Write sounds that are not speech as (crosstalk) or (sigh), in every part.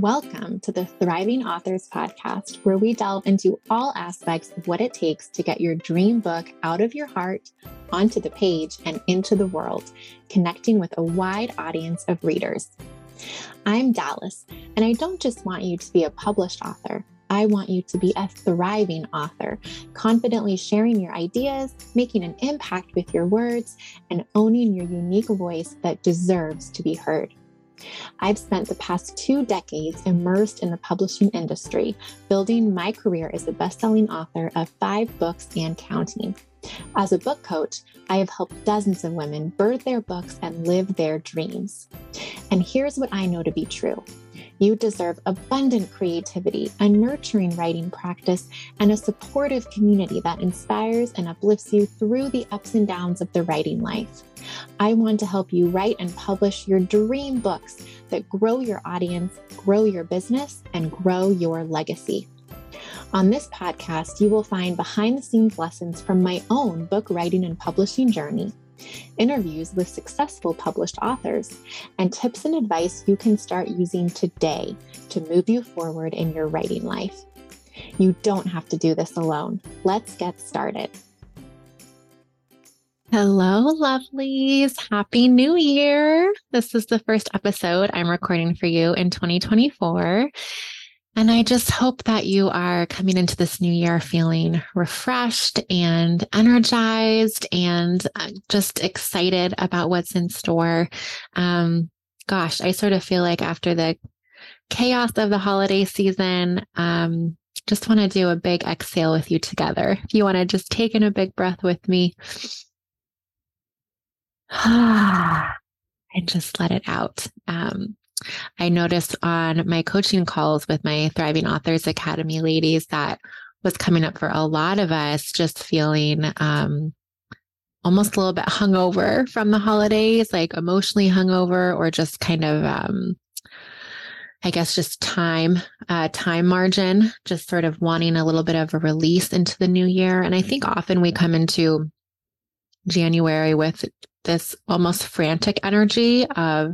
Welcome to the Thriving Authors Podcast, where we delve into all aspects of what it takes to get your dream book out of your heart, onto the page, and into the world, connecting with a wide audience of readers. I'm Dallas, and I don't just want you to be a published author. I want you to be a thriving author, confidently sharing your ideas, making an impact with your words, and owning your unique voice that deserves to be heard. I've spent the past two decades immersed in the publishing industry, building my career as a best selling author of five books and counting. As a book coach, I have helped dozens of women birth their books and live their dreams. And here's what I know to be true you deserve abundant creativity, a nurturing writing practice, and a supportive community that inspires and uplifts you through the ups and downs of the writing life. I want to help you write and publish your dream books that grow your audience, grow your business, and grow your legacy. On this podcast, you will find behind the scenes lessons from my own book writing and publishing journey interviews with successful published authors, and tips and advice you can start using today to move you forward in your writing life. You don't have to do this alone. Let's get started. Hello, lovelies. Happy New Year. This is the first episode I'm recording for you in 2024. And I just hope that you are coming into this new year feeling refreshed and energized and uh, just excited about what's in store. Um, gosh, I sort of feel like after the chaos of the holiday season, um, just want to do a big exhale with you together. If you want to just take in a big breath with me (sighs) and just let it out. Um, I noticed on my coaching calls with my Thriving Authors Academy ladies that was coming up for a lot of us just feeling um, almost a little bit hungover from the holidays, like emotionally hungover, or just kind of, um, I guess, just time, uh, time margin, just sort of wanting a little bit of a release into the new year. And I think often we come into January with this almost frantic energy of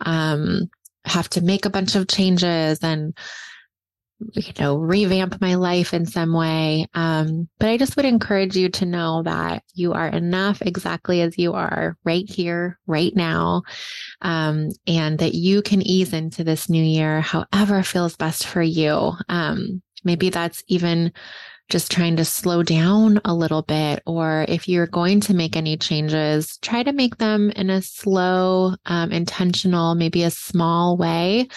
um, have to make a bunch of changes and you know revamp my life in some way. Um, but i just would encourage you to know that you are enough exactly as you are right here right now um, and that you can ease into this new year however feels best for you. Um, maybe that's even just trying to slow down a little bit, or if you're going to make any changes, try to make them in a slow, um, intentional, maybe a small way.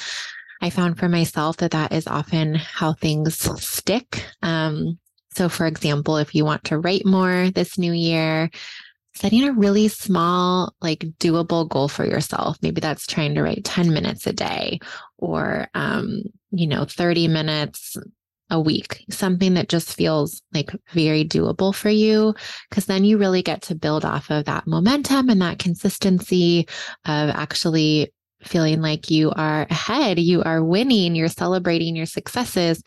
I found for myself that that is often how things stick. Um, so, for example, if you want to write more this new year, setting a really small, like doable goal for yourself. Maybe that's trying to write 10 minutes a day or, um, you know, 30 minutes a week, something that just feels like very doable for you. Cause then you really get to build off of that momentum and that consistency of actually feeling like you are ahead, you are winning, you're celebrating your successes,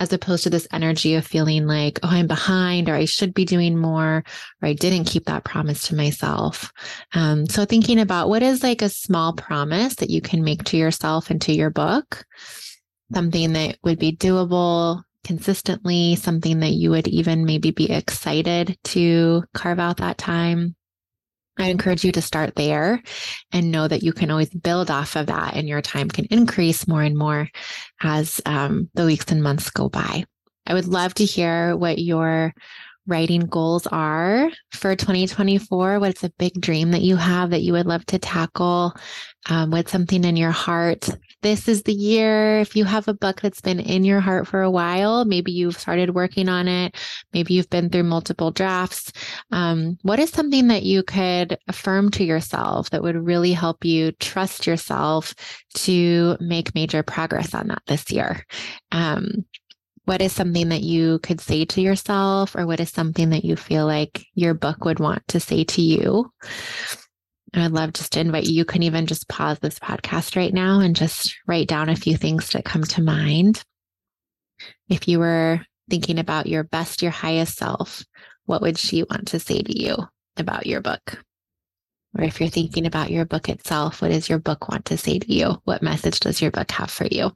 as opposed to this energy of feeling like, oh, I'm behind, or I should be doing more, or I didn't keep that promise to myself. Um, so thinking about what is like a small promise that you can make to yourself and to your book something that would be doable consistently, something that you would even maybe be excited to carve out that time. I encourage you to start there and know that you can always build off of that and your time can increase more and more as um, the weeks and months go by. I would love to hear what your writing goals are for 2024. What's a big dream that you have that you would love to tackle? Um, what's something in your heart? This is the year. If you have a book that's been in your heart for a while, maybe you've started working on it. Maybe you've been through multiple drafts. Um, what is something that you could affirm to yourself that would really help you trust yourself to make major progress on that this year? Um, what is something that you could say to yourself or what is something that you feel like your book would want to say to you i'd love just to invite you. You can even just pause this podcast right now and just write down a few things that come to mind. If you were thinking about your best your highest self what would she want to say to you about your book? Or if you're thinking about your book itself what does your book want to say to you? What message does your book have for you?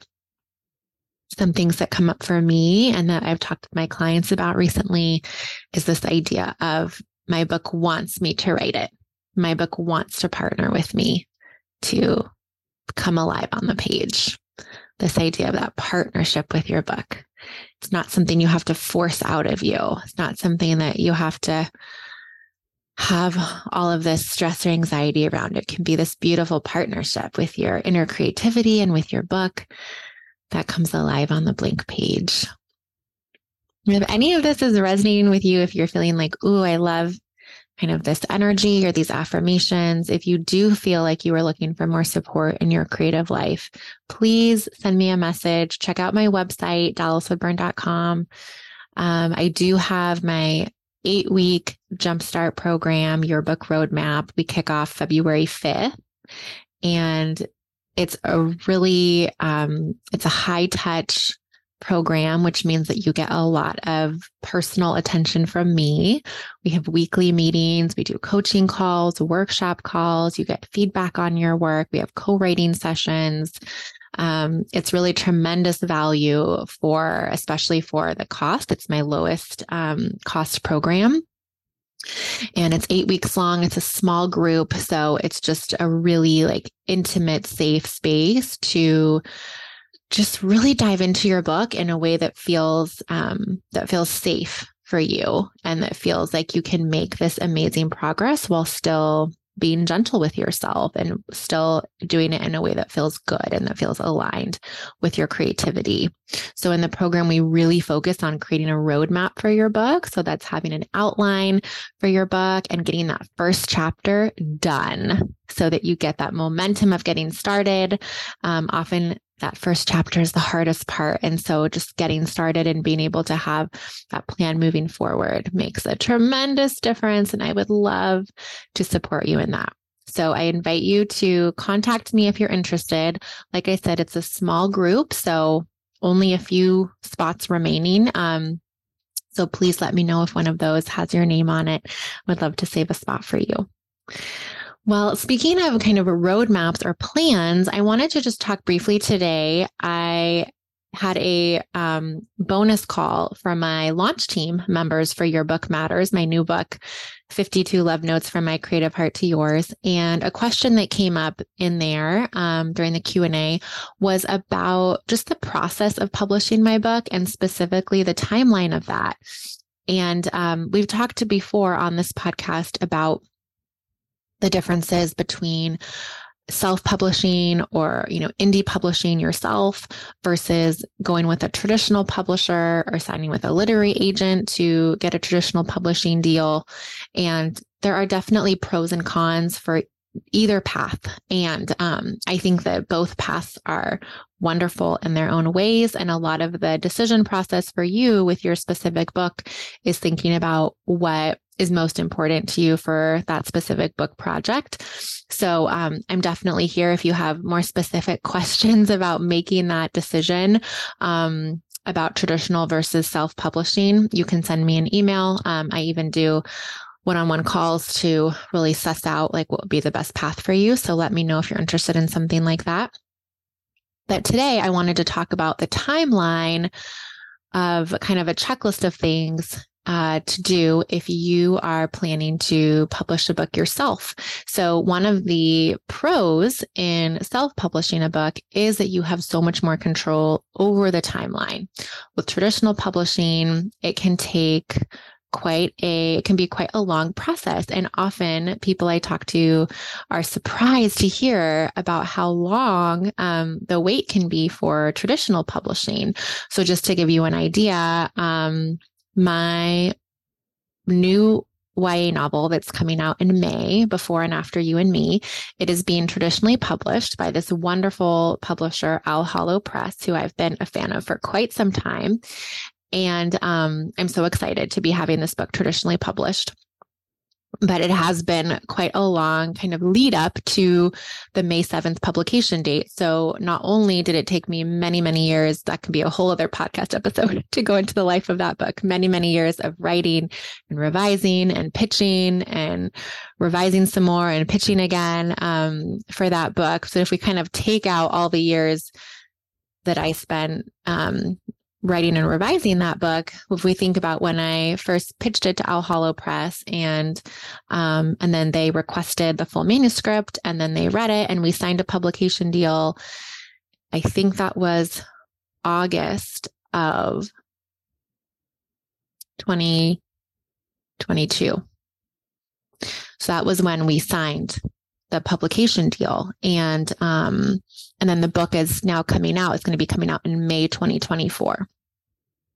Some things that come up for me and that I've talked with my clients about recently is this idea of my book wants me to write it. My book wants to partner with me to come alive on the page. This idea of that partnership with your book. It's not something you have to force out of you. It's not something that you have to have all of this stress or anxiety around. It can be this beautiful partnership with your inner creativity and with your book that comes alive on the blank page. If any of this is resonating with you, if you're feeling like, ooh, I love kind of this energy or these affirmations, if you do feel like you are looking for more support in your creative life, please send me a message. Check out my website, dallaswoodburn.com. Um, I do have my eight week jumpstart program, your book roadmap. We kick off February 5th. And it's a really, um, it's a high touch program, which means that you get a lot of personal attention from me. We have weekly meetings, we do coaching calls, workshop calls, you get feedback on your work, we have co writing sessions. Um, it's really tremendous value for, especially for the cost. It's my lowest um, cost program. And it's eight weeks long. It's a small group. So it's just a really like intimate, safe space to just really dive into your book in a way that feels um, that feels safe for you and that feels like you can make this amazing progress while still being gentle with yourself and still doing it in a way that feels good and that feels aligned with your creativity. So in the program, we really focus on creating a roadmap for your book. So that's having an outline for your book and getting that first chapter done so that you get that momentum of getting started. Um, often that first chapter is the hardest part. And so just getting started and being able to have that plan moving forward makes a tremendous difference. And I would love to support you in that. So I invite you to contact me if you're interested. Like I said, it's a small group. So only a few spots remaining. Um, so please let me know if one of those has your name on it. I would love to save a spot for you. Well, speaking of kind of roadmaps or plans, I wanted to just talk briefly today. I had a um, bonus call from my launch team members for Your Book Matters, my new book, 52 Love Notes from My Creative Heart to Yours. And a question that came up in there um, during the Q&A was about just the process of publishing my book and specifically the timeline of that. And um, we've talked before on this podcast about the differences between self-publishing or you know indie publishing yourself versus going with a traditional publisher or signing with a literary agent to get a traditional publishing deal. And there are definitely pros and cons for either path. And um, i think that both paths are wonderful in their own ways. And a lot of the decision process for you with your specific book is thinking about what is most important to you for that specific book project. So um, I'm definitely here if you have more specific (laughs) questions about making that decision. Um, about traditional versus self publishing, you can send me an email. Um, I even do one on one calls to really suss out like what would be the best path for you. So let me know if you're interested in something like that. But today I wanted to talk about the timeline of kind of a checklist of things uh, to do if you are planning to publish a book yourself. So, one of the pros in self publishing a book is that you have so much more control over the timeline. With traditional publishing, it can take quite a it can be quite a long process and often people i talk to are surprised to hear about how long um, the wait can be for traditional publishing so just to give you an idea um, my new YA novel that's coming out in May, Before and After You and Me. It is being traditionally published by this wonderful publisher, Owl Hollow Press, who I've been a fan of for quite some time. And um, I'm so excited to be having this book traditionally published but it has been quite a long kind of lead up to the May 7th publication date. So not only did it take me many, many years, that can be a whole other podcast episode (laughs) to go into the life of that book, many, many years of writing and revising and pitching and revising some more and pitching again um, for that book. So if we kind of take out all the years that I spent um, writing and revising that book, if we think about when I first pitched it to Owl Hollow Press and um, and then they requested the full manuscript and then they read it and we signed a publication deal. I think that was August of 2022. So that was when we signed the publication deal and um and then the book is now coming out it's going to be coming out in may 2024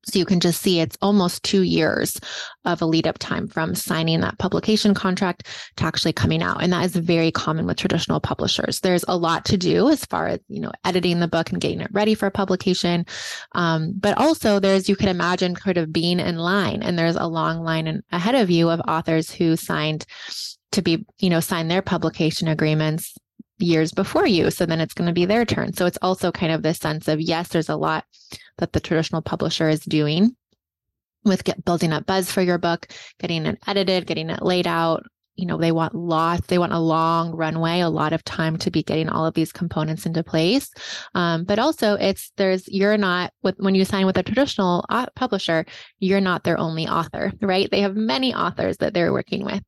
so you can just see it's almost two years of a lead up time from signing that publication contract to actually coming out. And that is very common with traditional publishers. There's a lot to do as far as, you know, editing the book and getting it ready for publication. Um, but also there's, you can imagine kind of being in line and there's a long line in, ahead of you of authors who signed to be, you know, sign their publication agreements years before you. So then it's going to be their turn. So it's also kind of this sense of yes, there's a lot that the traditional publisher is doing with get, building up buzz for your book, getting it edited, getting it laid out. You know, they want lots, they want a long runway, a lot of time to be getting all of these components into place. Um, but also it's, there's, you're not with, when you sign with a traditional publisher, you're not their only author, right? They have many authors that they're working with.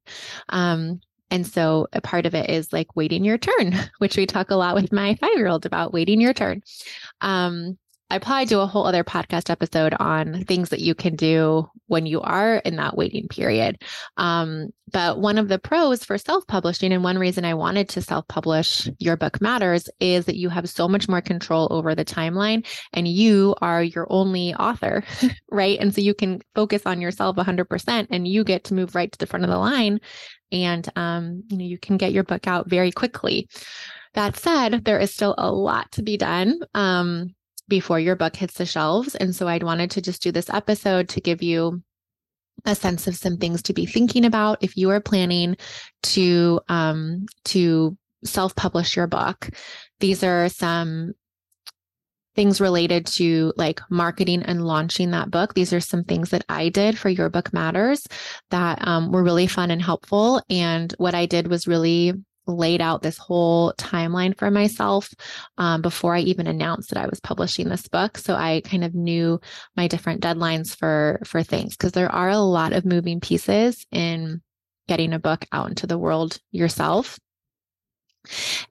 Um, and so a part of it is like waiting your turn, (laughs) which we talk a lot with my five year old about waiting your turn. Um, I probably do a whole other podcast episode on things that you can do when you are in that waiting period. Um, but one of the pros for self publishing, and one reason I wanted to self publish Your Book Matters, is that you have so much more control over the timeline and you are your only author, (laughs) right? And so you can focus on yourself 100% and you get to move right to the front of the line and um, you know you can get your book out very quickly. That said, there is still a lot to be done um, before your book hits the shelves, and so I'd wanted to just do this episode to give you a sense of some things to be thinking about if you are planning to um, to self-publish your book. These are some things related to like marketing and launching that book. These are some things that I did for Your Book Matters that um, were really fun and helpful. And what I did was really laid out this whole timeline for myself um, before I even announced that I was publishing this book. So I kind of knew my different deadlines for for things because there are a lot of moving pieces in getting a book out into the world yourself.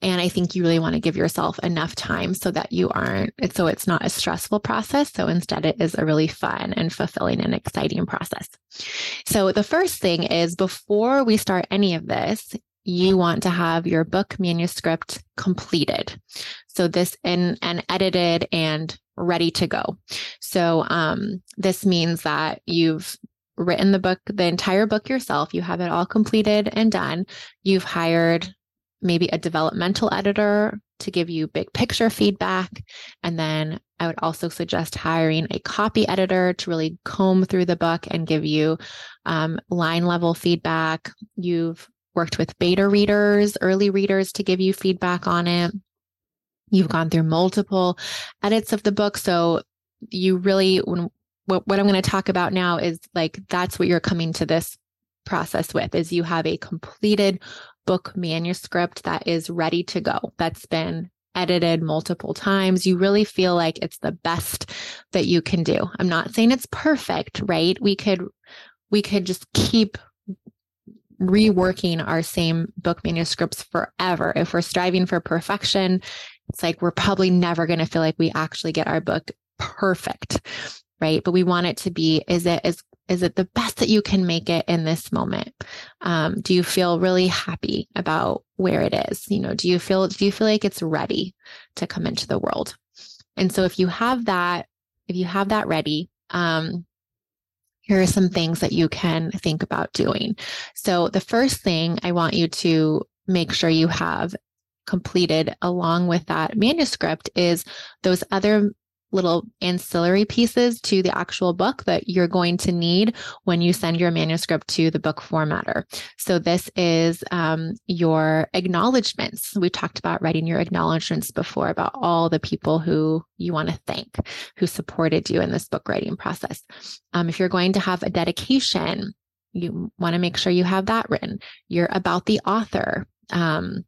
And I think you really want to give yourself enough time so that you aren't, so it's not a stressful process. So instead, it is a really fun and fulfilling and exciting process. So the first thing is before we start any of this, you want to have your book manuscript completed. So this and and edited and ready to go. So um, this means that you've written the book, the entire book yourself. You have it all completed and done. You've hired maybe a developmental editor to give you big picture feedback. And then I would also suggest hiring a copy editor to really comb through the book and give you um, line level feedback. You've worked with beta readers, early readers to give you feedback on it. You've gone through multiple edits of the book. So you really, when, what, what I'm going to talk about now is like that's what you're coming to this process with is you have a completed book manuscript that is ready to go that's been edited multiple times you really feel like it's the best that you can do i'm not saying it's perfect right we could we could just keep reworking our same book manuscripts forever. If we're striving for perfection it's like we're probably never going to feel like we actually get our book perfect right? But we want it to be is it as is it the best that you can make it in this moment? Um, do you feel really happy about where it is? You know do you feel do you feel like it's ready to come into the world? And so if you have that if you have that ready um, here are some things that you can think about doing. So the first thing i want you to make sure you have completed along with that manuscript is those other little ancillary pieces to the actual book that you're going to need when you send your manuscript to the book formatter. So this is um, your acknowledgments. We talked about writing your acknowledgments before about all the people who you want to thank who supported you in this book writing process. Um, if you're going to have a dedication, you want to make sure you have that written. You're about the author. Um,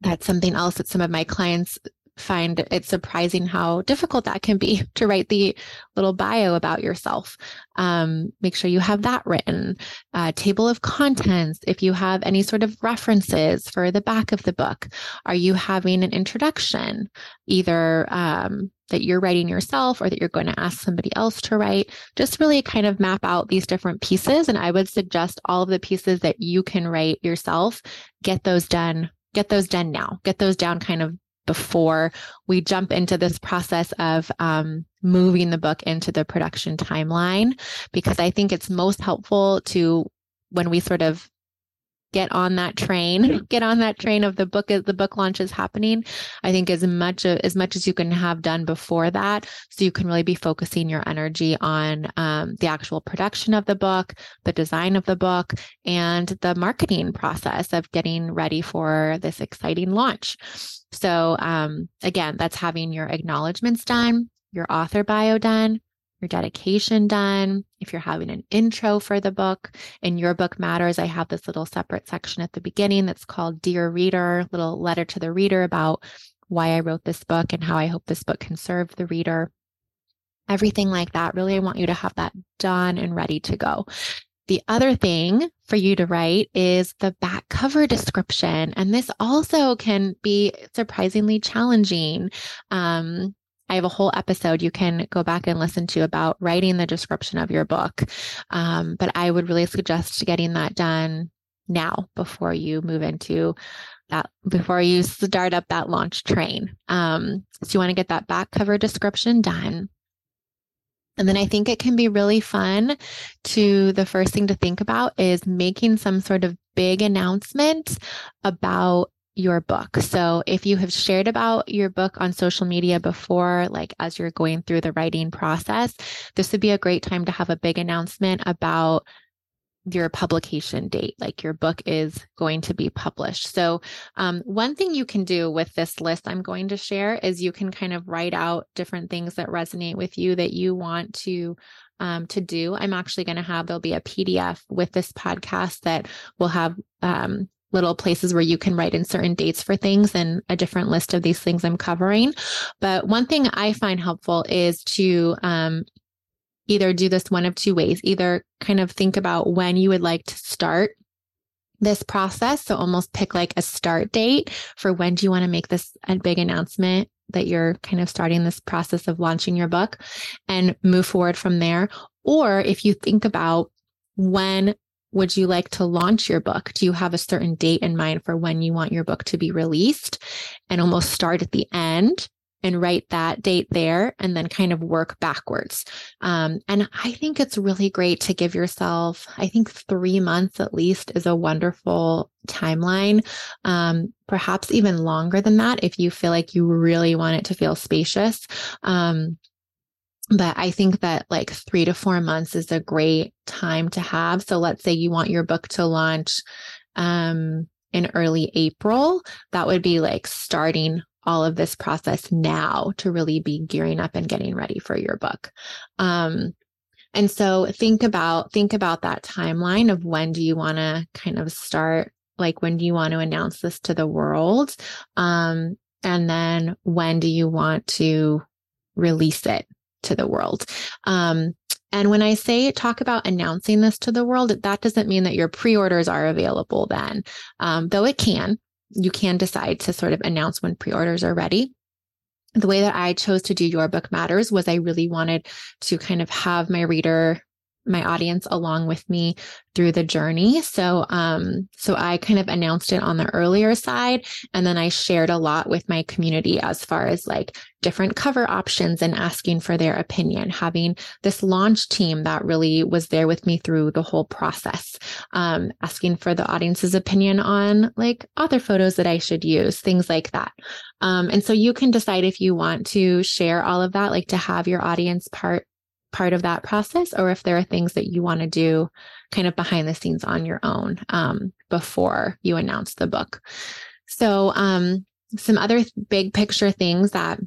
that's something else that some of my clients find it surprising how difficult that can be (laughs) to write the little bio about yourself. Um, make sure you have that written. Uh, table of contents, if you have any sort of references for the back of the book. Are you having an introduction, either um, that you're writing yourself or that you're going to ask somebody else to write? Just really kind of map out these different pieces. And I would suggest all of the pieces that you can write yourself, get those done get those done now get those down kind of before we jump into this process of um, moving the book into the production timeline, because I think it's most helpful to when we sort of get on that train (laughs) get on that train of the book the book launch is happening i think as much as much as you can have done before that. So you can really be focusing your energy on um, the actual production of the book the design of the book and the marketing process of getting ready for this exciting launch. So um, again that's having your acknowledgments done your author bio done your dedication done, if you're having an intro for the book. In Your Book Matters, I have this little separate section at the beginning that's called Dear Reader, little letter to the reader about why I wrote this book and how I hope this book can serve the reader. Everything like that. Really, I want you to have that done and ready to go. The other thing for you to write is the back cover description. And this also can be surprisingly challenging. Um, I have a whole episode you can go back and listen to about writing the description of your book. Um, but I would really suggest getting that done now before you move into that, before you start up that launch train. Um, so you want to get that back cover description done. And then I think it can be really fun to the first thing to think about is making some sort of big announcement about your book. So if you have shared about your book on social media before, like as you're going through the writing process, this would be a great time to have a big announcement about your publication date, like your book is going to be published. So, um, one thing you can do with this list I'm going to share is you can kind of write out different things that resonate with you that you want to um, to do. I'm actually going to have there'll be a PDF with this podcast that will have um, little places where you can write in certain dates for things and a different list of these things I'm covering. But one thing I find helpful is to um, either do this one of two ways either kind of think about when you would like to start this process. So almost pick like a start date for when do you want to make this a big announcement that you're kind of starting this process of launching your book and move forward from there. Or if you think about when would you like to launch your book? Do you have a certain date in mind for when you want your book to be released and almost start at the end and write that date there and then kind of work backwards. Um, and I think it's really great to give yourself, I think three months at least is a wonderful timeline. Um, perhaps even longer than that if you feel like you really want it to feel spacious. Um, but I think that like three to four months is a great time to have. So let's say you want your book to launch um, in early April. That would be like starting all of this process now to really be gearing up and getting ready for your book. Um, and so think about think about that timeline of when do you want to kind of start like when do you want to announce this to the world um, and then when do you want to release it to the world. Um, and when I say talk about announcing this to the world, that doesn't mean that your pre orders are available then, um, though it can. You can decide to sort of announce when pre orders are ready. The way that I chose to do Your Book Matters was I really wanted to kind of have my reader my audience along with me through the journey. So, um, so I kind of announced it on the earlier side, and then I shared a lot with my community as far as like different cover options and asking for their opinion. Having this launch team that really was there with me through the whole process, um, asking for the audience's opinion on like author photos that I should use, things like that. Um, and so you can decide if you want to share all of that, like to have your audience part part of that process or if there are things that you want to do kind of behind the scenes on your own um, before you announce the book. So, um, some other big picture things that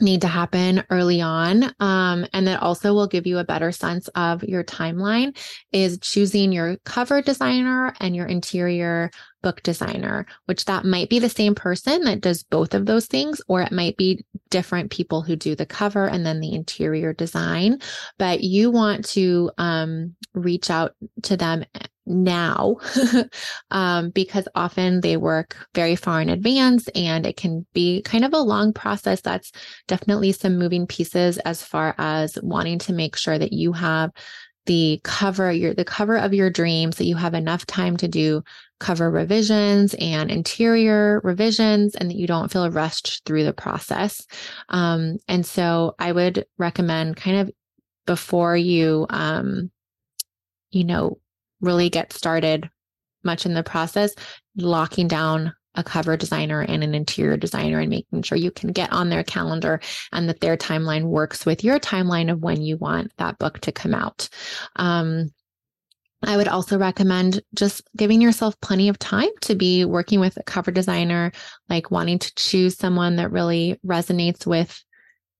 need to happen early on. Um, and that also will give you a better sense of your timeline is choosing your cover designer and your interior book designer, which that might be the same person that does both of those things, or it might be different people who do the cover and then the interior design. But you want to um, reach out to them now (laughs) um, because often they work very far in advance and it can be kind of a long process. That's definitely some moving pieces as far as wanting to make sure that you have the cover your the cover of your dreams that you have enough time to do cover revisions and interior revisions and that you don't feel rushed through the process. Um, and so i would recommend kind of before you um, you know really get started much in the process, locking down a cover designer and an interior designer and making sure you can get on their calendar and that their timeline works with your timeline of when you want that book to come out. Um, I would also recommend just giving yourself plenty of time to be working with a cover designer, like wanting to choose someone that really resonates with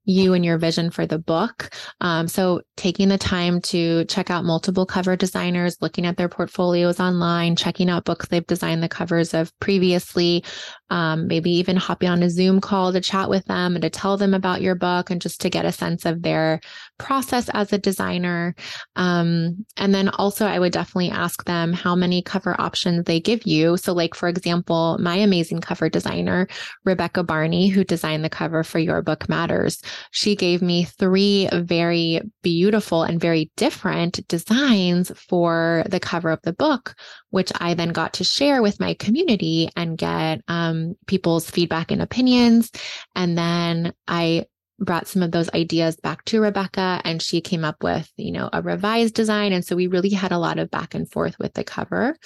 you and your vision for the book. Um, so taking the time to check out multiple cover designers, looking at their portfolios online, checking out books they've designed the covers of previously, um, maybe even hopping on a Zoom call to chat with them and to tell them about your book and just to get a sense of their process as a designer. Um, and then also, I would definitely ask them how many cover options they give you. So, like, for example, my amazing cover designer, Rebecca Barney, who designed the cover for Your Book Matters, she gave me three very beautiful and very different designs for the cover of the book, which I then got to share with my community and get um, Um, people's feedback and opinions. And then I brought some of those ideas back to Rebecca and she came up with, you know, a revised design. And so we really had a lot of back and forth with the cover.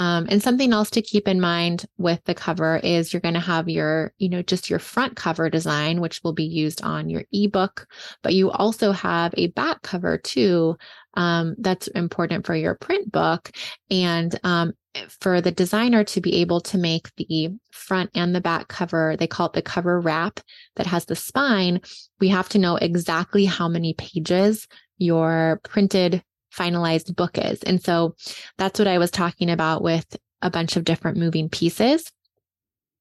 Um, and something else to keep in mind with the cover is you're going to have your, you know, just your front cover design, which will be used on your ebook, but you also have a back cover too. Um, that's important for your print book. And um, for the designer to be able to make the front and the back cover, they call it the cover wrap that has the spine. We have to know exactly how many pages your printed finalized book is. And so that's what I was talking about with a bunch of different moving pieces.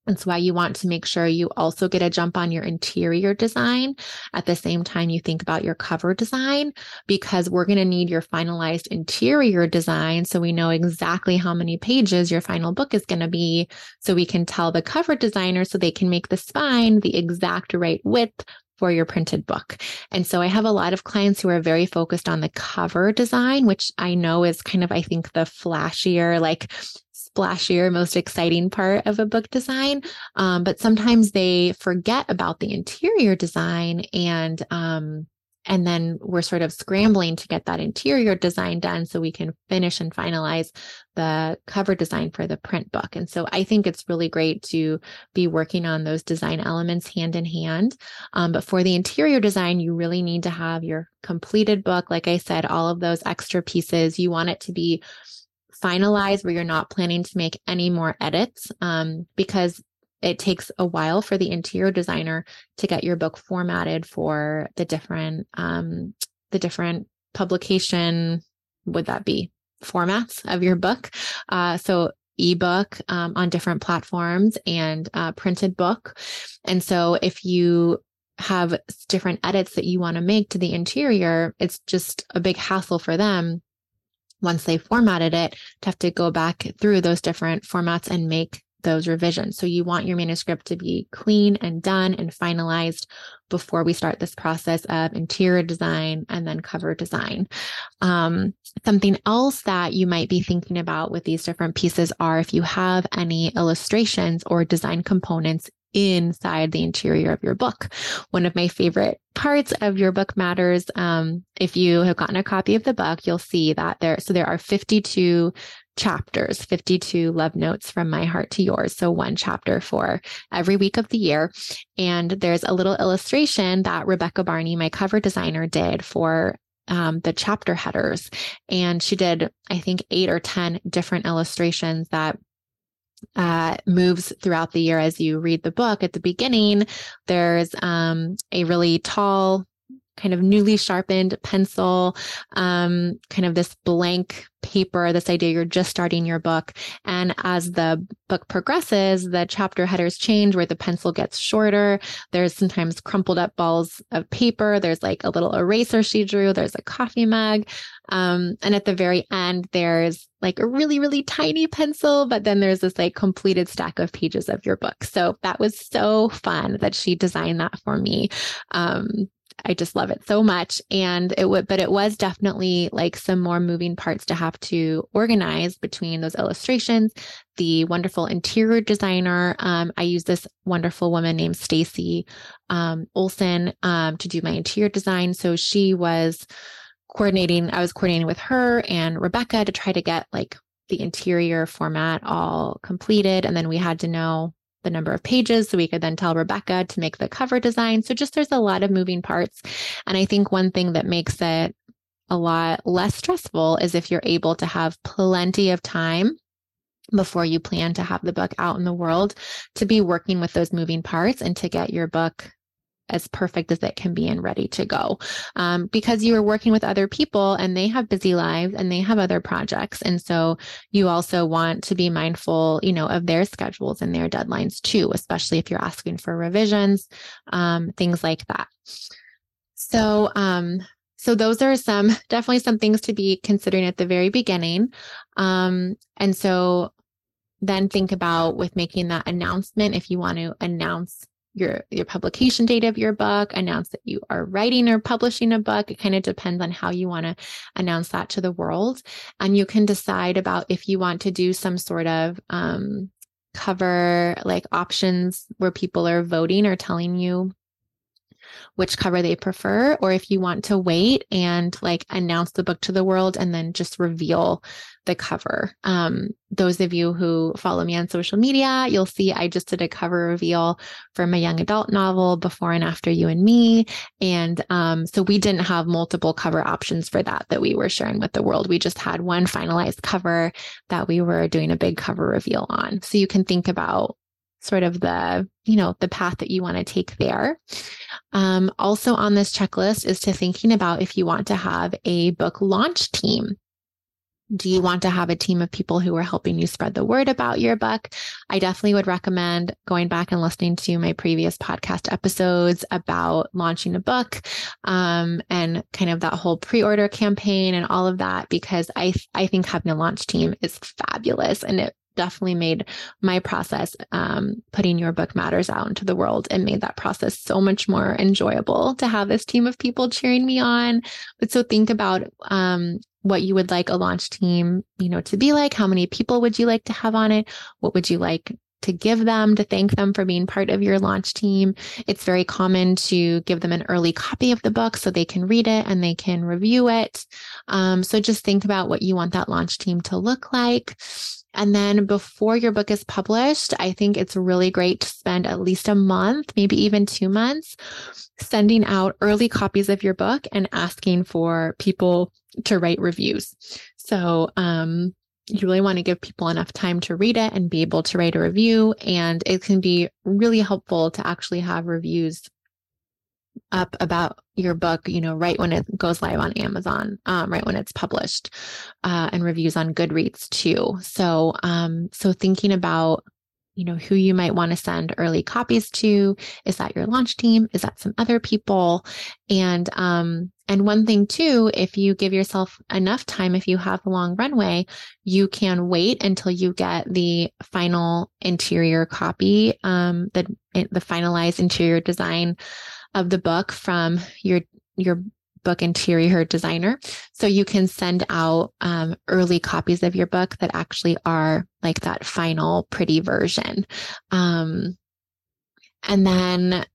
That's why you want to make sure you also get a jump on your interior design at the same time you think about your cover design, because we're going to need your finalized interior design. So we know exactly how many pages your final book is going to be. So we can tell the cover designer so they can make the spine the exact right width for your printed book. And so I have a lot of clients who are very focused on the cover design, which I know is kind of, I think, the flashier, like splashier, most exciting part of a book design. Um, but sometimes they forget about the interior design and um, and then we're sort of scrambling to get that interior design done so we can finish and finalize the cover design for the print book. And so I think it's really great to be working on those design elements hand in hand. Um, but for the interior design, you really need to have your completed book. Like I said, all of those extra pieces, you want it to be finalized where you're not planning to make any more edits um, because it takes a while for the interior designer to get your book formatted for the different um, the different publication would that be formats of your book? Uh, so ebook um, on different platforms and uh, printed book. And so if you have different edits that you want to make to the interior it's just a big hassle for them once they formatted it to have to go back through those different formats and make those revisions. So you want your manuscript to be clean and done and finalized before we start this process of interior design and then cover design. Um, something else that you might be thinking about with these different pieces are if you have any illustrations or design components inside the interior of your book. One of my favorite parts of your book matters. Um, if you have gotten a copy of the book, you'll see that there, so there are 52 chapters, 52 love notes from my heart to yours. So one chapter for every week of the year. And there's a little illustration that Rebecca Barney, my cover designer, did for um, the chapter headers. And she did, I think, eight or 10 different illustrations that uh, moves throughout the year as you read the book. At the beginning, there's um, a really tall kind of newly sharpened pencil, um, kind of this blank paper, this idea you're just starting your book. And as the book progresses, the chapter headers change where the pencil gets shorter. There's sometimes crumpled up balls of paper. There's like a little eraser she drew. There's a coffee mug. Um, and at the very end, there's like a really, really tiny pencil, but then there's this like completed stack of pages of your book. So that was so fun that she designed that for me. Um, I just love it so much. And it would, but it was definitely like some more moving parts to have to organize between those illustrations. The wonderful interior designer, um, I use this wonderful woman named Stacy um, Olson um, to do my interior design. So she was coordinating. I was coordinating with her and Rebecca to try to get like the interior format all completed, and then we had to know the number of pages so we could then tell Rebecca to make the cover design. So just there's a lot of moving parts. And I think one thing that makes it a lot less stressful is if you're able to have plenty of time before you plan to have the book out in the world to be working with those moving parts and to get your book as perfect as it can be and ready to go. Um, because you are working with other people and they have busy lives and they have other projects. And so you also want to be mindful you know of their schedules and their deadlines too especially if you're asking for revisions um, things like that. So um, so those are some (laughs) definitely some things to be considering at the very beginning. Um, and so then think about with making that announcement if you want to announce your your publication date of your book announce that you are writing or publishing a book. It kind of depends on how you want to announce that to the world. And you can decide about if you want to do some sort of um, cover like options where people are voting or telling you which cover they prefer, or if you want to wait and like announce the book to the world and then just reveal the cover. Um, those of you who follow me on social media, you'll see I just did a cover reveal for my young adult novel, Before and After You and Me. And um, so we didn't have multiple cover options for that that we were sharing with the world. We just had one finalized cover that we were doing a big cover reveal on. So you can think about sort of the you know the path that you want to take there um, also on this checklist is to thinking about if you want to have a book launch team do you want to have a team of people who are helping you spread the word about your book? I definitely would recommend going back and listening to my previous podcast episodes about launching a book um, and kind of that whole pre-order campaign and all of that because I I think having a launch team is fabulous and it definitely made my process um, putting your book matters out into the world and made that process so much more enjoyable to have this team of people cheering me on but so think about um, what you would like a launch team you know to be like how many people would you like to have on it what would you like to give them to thank them for being part of your launch team. It's very common to give them an early copy of the book so they can read it and they can review it. Um, so just think about what you want that launch team to look like. And then before your book is published, I think it's really great to spend at least a month, maybe even two months, sending out early copies of your book and asking for people to write reviews. So, um, you really want to give people enough time to read it and be able to write a review. And it can be really helpful to actually have reviews up about your book, you know, right when it goes live on Amazon, um, right when it's published, uh, and reviews on Goodreads too. So, um, so thinking about, you know, who you might want to send early copies to. Is that your launch team? Is that some other people? And, um, and one thing too, if you give yourself enough time, if you have a long runway, you can wait until you get the final interior copy, um, the the finalized interior design of the book from your your book interior designer. So you can send out um, early copies of your book that actually are like that final pretty version. Um, and then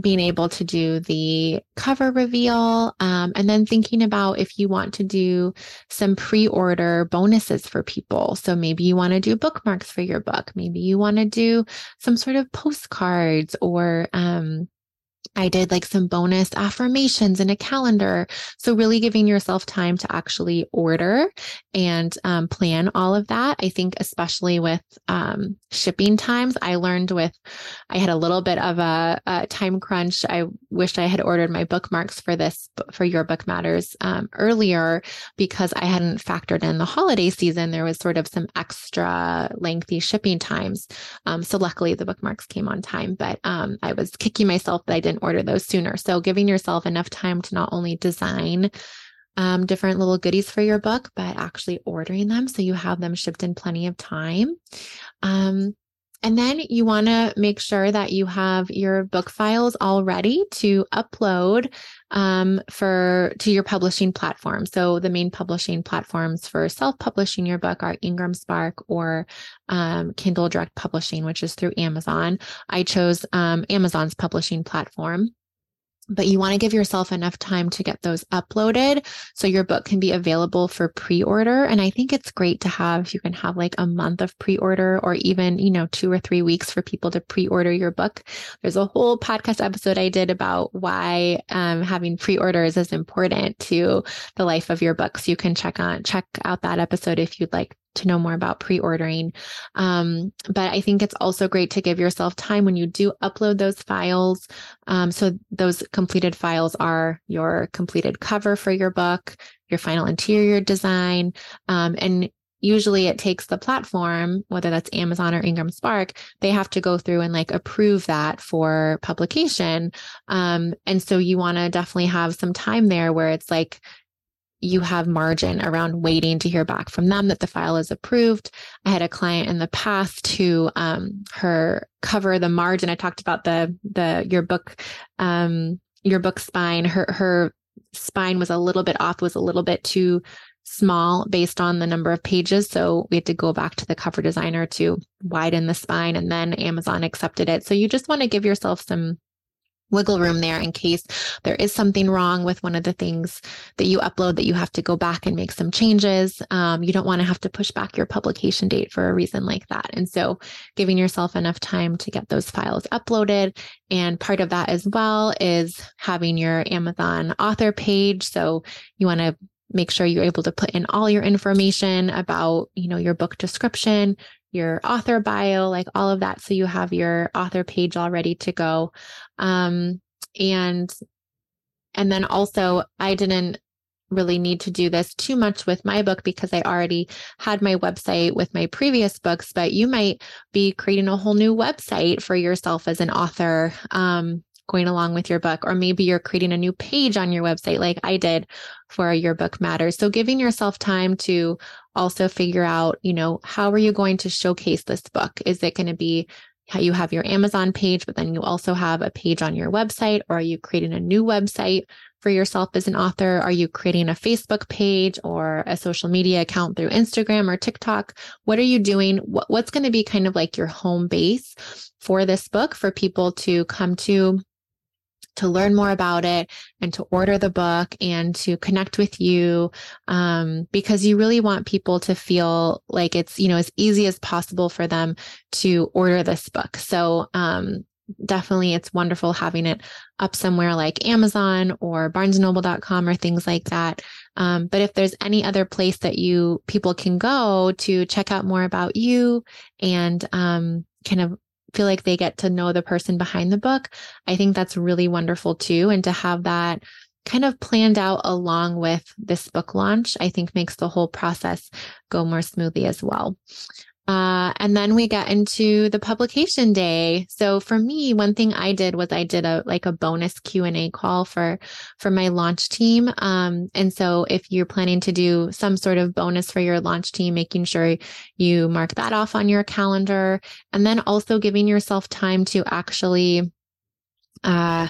being able to do the cover reveal um, and then thinking about if you want to do some pre-order bonuses for people so maybe you want to do bookmarks for your book maybe you want to do some sort of postcards or um, I did like some bonus affirmations in a calendar. So, really giving yourself time to actually order and um, plan all of that. I think, especially with um, shipping times, I learned with, I had a little bit of a, a, time crunch. I wish I had ordered my bookmarks for this, for Your Book Matters um, earlier because I hadn't factored in the holiday season. There was sort of some extra lengthy shipping times. Um, so, luckily, the bookmarks came on time, but um, I was kicking myself that I didn't order those sooner. So giving yourself enough time to not only design um, different little goodies for your book, but actually ordering them so you have them shipped in plenty of time. Um, and then you want to make sure that you have your book files all ready to upload um, for to your publishing platform. So the main publishing platforms for self-publishing your book are Ingram Spark or um, Kindle Direct Publishing, which is through Amazon. I chose um, Amazon's publishing platform but you want to give yourself enough time to get those uploaded so your book can be available for pre-order and i think it's great to have you can have like a month of pre-order or even you know two or three weeks for people to pre-order your book. There's a whole podcast episode i did about why um, having pre-orders is important to the life of your book so you can check on check out that episode if you'd like to know more about pre-ordering. Um, but I think it's also great to give yourself time when you do upload those files. Um, so those completed files are your completed cover for your book, your final interior design, um, and usually it takes the platform whether that's amazon or ingram spark they have to go through and like approve that for publication um, and so you want to definitely have some time there where it's like you have margin around waiting to hear back from them that the file is approved. I had a client in the past who um, her cover the margin. I talked about the the your book um, your book spine. Her her spine was a little bit off. Was a little bit too small based on the number of pages. So we had to go back to the cover designer to widen the spine, and then Amazon accepted it. So you just want to give yourself some wiggle room there in case there is something wrong with one of the things that you upload that you have to go back and make some changes. Um, you don't want to have to push back your publication date for a reason like that. And so giving yourself enough time to get those files uploaded. And part of that as well is having your Amazon author page. So you want to make sure you're able to put in all your information about, you know, your book description, your author bio, like all of that. So you have your author page all ready to go. Um, and and then also I didn't really need to do this too much with my book because I already had my website with my previous books, but you might be creating a whole new website for yourself as an author. Um, going along with your book, or maybe you're creating a new page on your website, like I did for Your Book Matters. So giving yourself time to also figure out, you know, how are you going to showcase this book? Is it going to be you have your Amazon page, but then you also have a page on your website, or are you creating a new website for yourself as an author? Are you creating a Facebook page or a social media account through Instagram or TikTok? What are you doing? what's going to be kind of like your home base for this book for people to come to to learn more about it and to order the book and to connect with you um, because you really want people to feel like it's you know as easy as possible for them to order this book. So um, definitely it's wonderful having it up somewhere like amazon or barnesandnoble.com or things like that. Um, but if there's any other place that you people can go to check out more about you and um, kind of feel like they get to know the person behind the book. I think that's really wonderful too. And to have that kind of planned out along with this book launch, I think makes the whole process go more smoothly as well. Uh, and then we get into the publication day. So for me, one thing I did was I did a like a bonus Q and A call for for my launch team. Um, and so if you're planning to do some sort of bonus for your launch team, making sure you mark that off on your calendar, and then also giving yourself time to actually uh,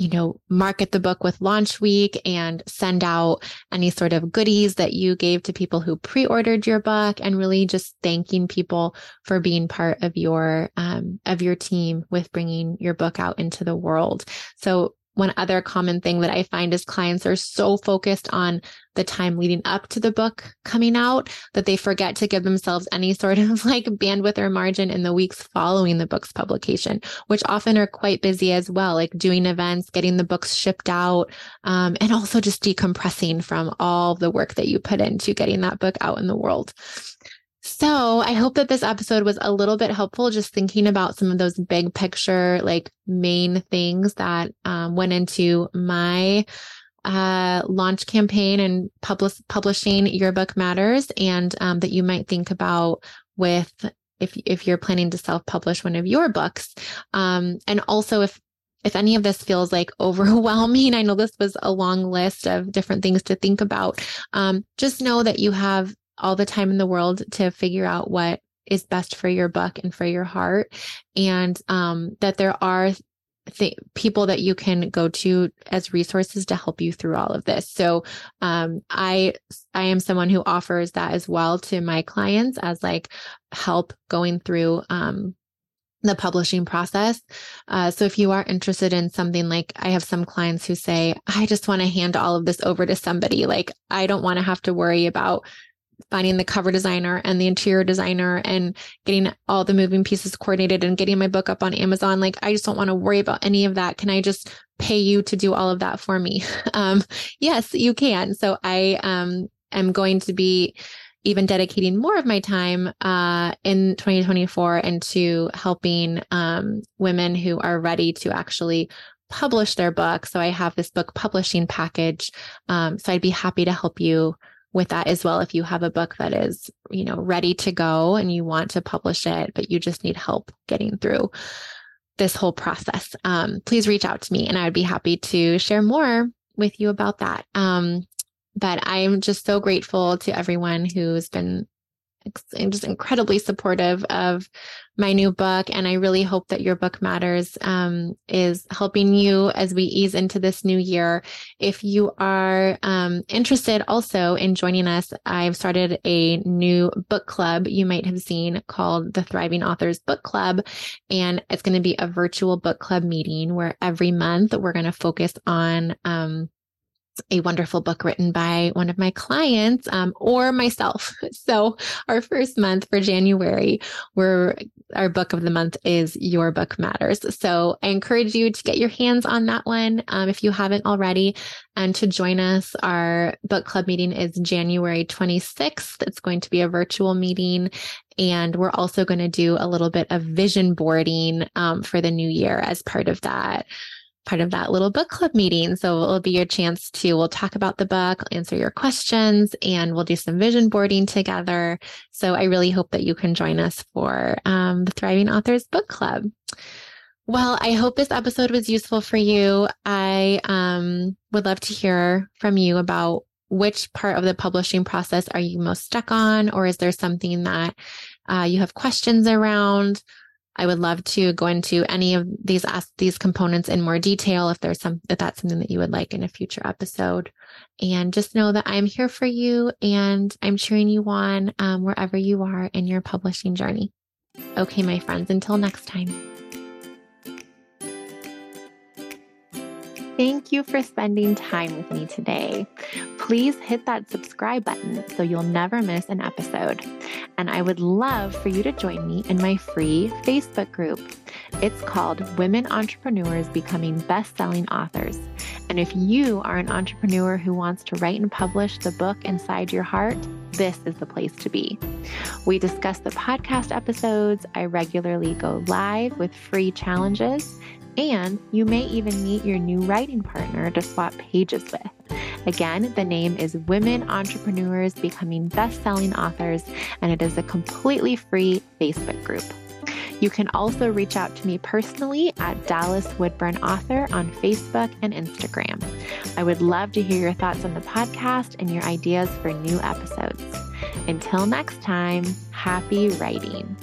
you know, market the book with launch week and send out any sort of goodies that you gave to people who pre-ordered your book and really just thanking people for being part of your um, of your team with bringing your book out into the world. So one other common thing that I find is clients are so focused on the time leading up to the book coming out that they forget to give themselves any (laughs) sort of like bandwidth or margin in the weeks following the book's publication, which often are quite busy as well, like doing events, getting the books shipped out, um, and also just decompressing from all the work that you put into getting that book out in the world. So I hope that this episode was a little bit helpful, just thinking about some of those big picture, like main things that um, went into my uh, launch campaign and publish, publishing your book matters, and um, that you might think about with if if you're planning to self publish one of your books, um, and also if if any of this feels like (laughs) overwhelming, I know this was a long list of different things to think about. Um, just know that you have all the time in the world to figure out what is best for your book and for your heart and um, that there are th- people that you can go to as resources to help you through all of this so um, i i am someone who offers that as well to my clients as like help going through um, the publishing process. Uh, so if you are interested in something like I have some clients who say, I just want to hand all of this over to somebody. Like I don't want to have to worry about finding the cover designer and the interior designer and getting all the moving pieces coordinated and getting my book up on Amazon. Like, I just don't want to worry about any of that. Can I just pay you to do all of that for me? (laughs) Um, yes, you can. So I um, am going to be even dedicating more of my time uh, in 2024 into helping um, women who are ready to actually publish their book. So I have this book publishing package. Um, so I'd be happy to help you with that as well if you have a book that is you know ready to go and you want to publish it but you just need help getting through this whole process um, please reach out to me and i would be happy to share more with you about that. Um, but i'm just so grateful to everyone who's been just incredibly supportive of my new book. And I really hope that your book matters um, is helping you as we ease into this new year. If you are um, interested also in joining us, I've started a new book club you might have seen called the Thriving Authors Book Club. And it's going to be a virtual book club meeting where every month we're going to focus on um, a wonderful book written by one of my clients um, or myself. (laughs) So, our first month for January, where our book of the month is Your Book Matters. So, I encourage you to get your hands on that one um, if you haven't already and to join us. Our book club meeting is January 26th. It's going to be a virtual meeting. And we're also going to do a little bit of vision boarding um, for the new year as part of that part of that little book club meeting. So it'll be your chance to, we'll talk about the book, answer your questions, and we'll do some vision boarding together. So I really hope that you can join us for um, the Thriving Authors Book Club. Well, I hope this episode was useful for you. I um, would love to hear from you about which part of the publishing process are you most stuck on, or is there something that uh, you have questions around? I would love to go into any of these ask these components in more detail if there's some if that's something that you would like in a future episode. And just know that I'm here for you and I'm cheering you on um, wherever you are in your publishing journey. Okay, my friends, until next time. Thank you for spending time with me today. Please hit that subscribe button so you'll never miss an episode. And I would love for you to join me in my free Facebook group. It's called Women Entrepreneurs Becoming Best Selling Authors. And if you are an entrepreneur who wants to write and publish the book inside your heart, this is the place to be. We discuss the podcast episodes. I regularly go live with free challenges and you may even meet your new writing partner to swap pages with. Again, the name is Women Entrepreneurs Becoming Best Selling Authors, and it is a completely free Facebook group. You can also reach out to me personally at Dallas Woodburn Author on Facebook and Instagram. I would love to hear your thoughts on the podcast and your ideas for new episodes. Until next time, happy writing.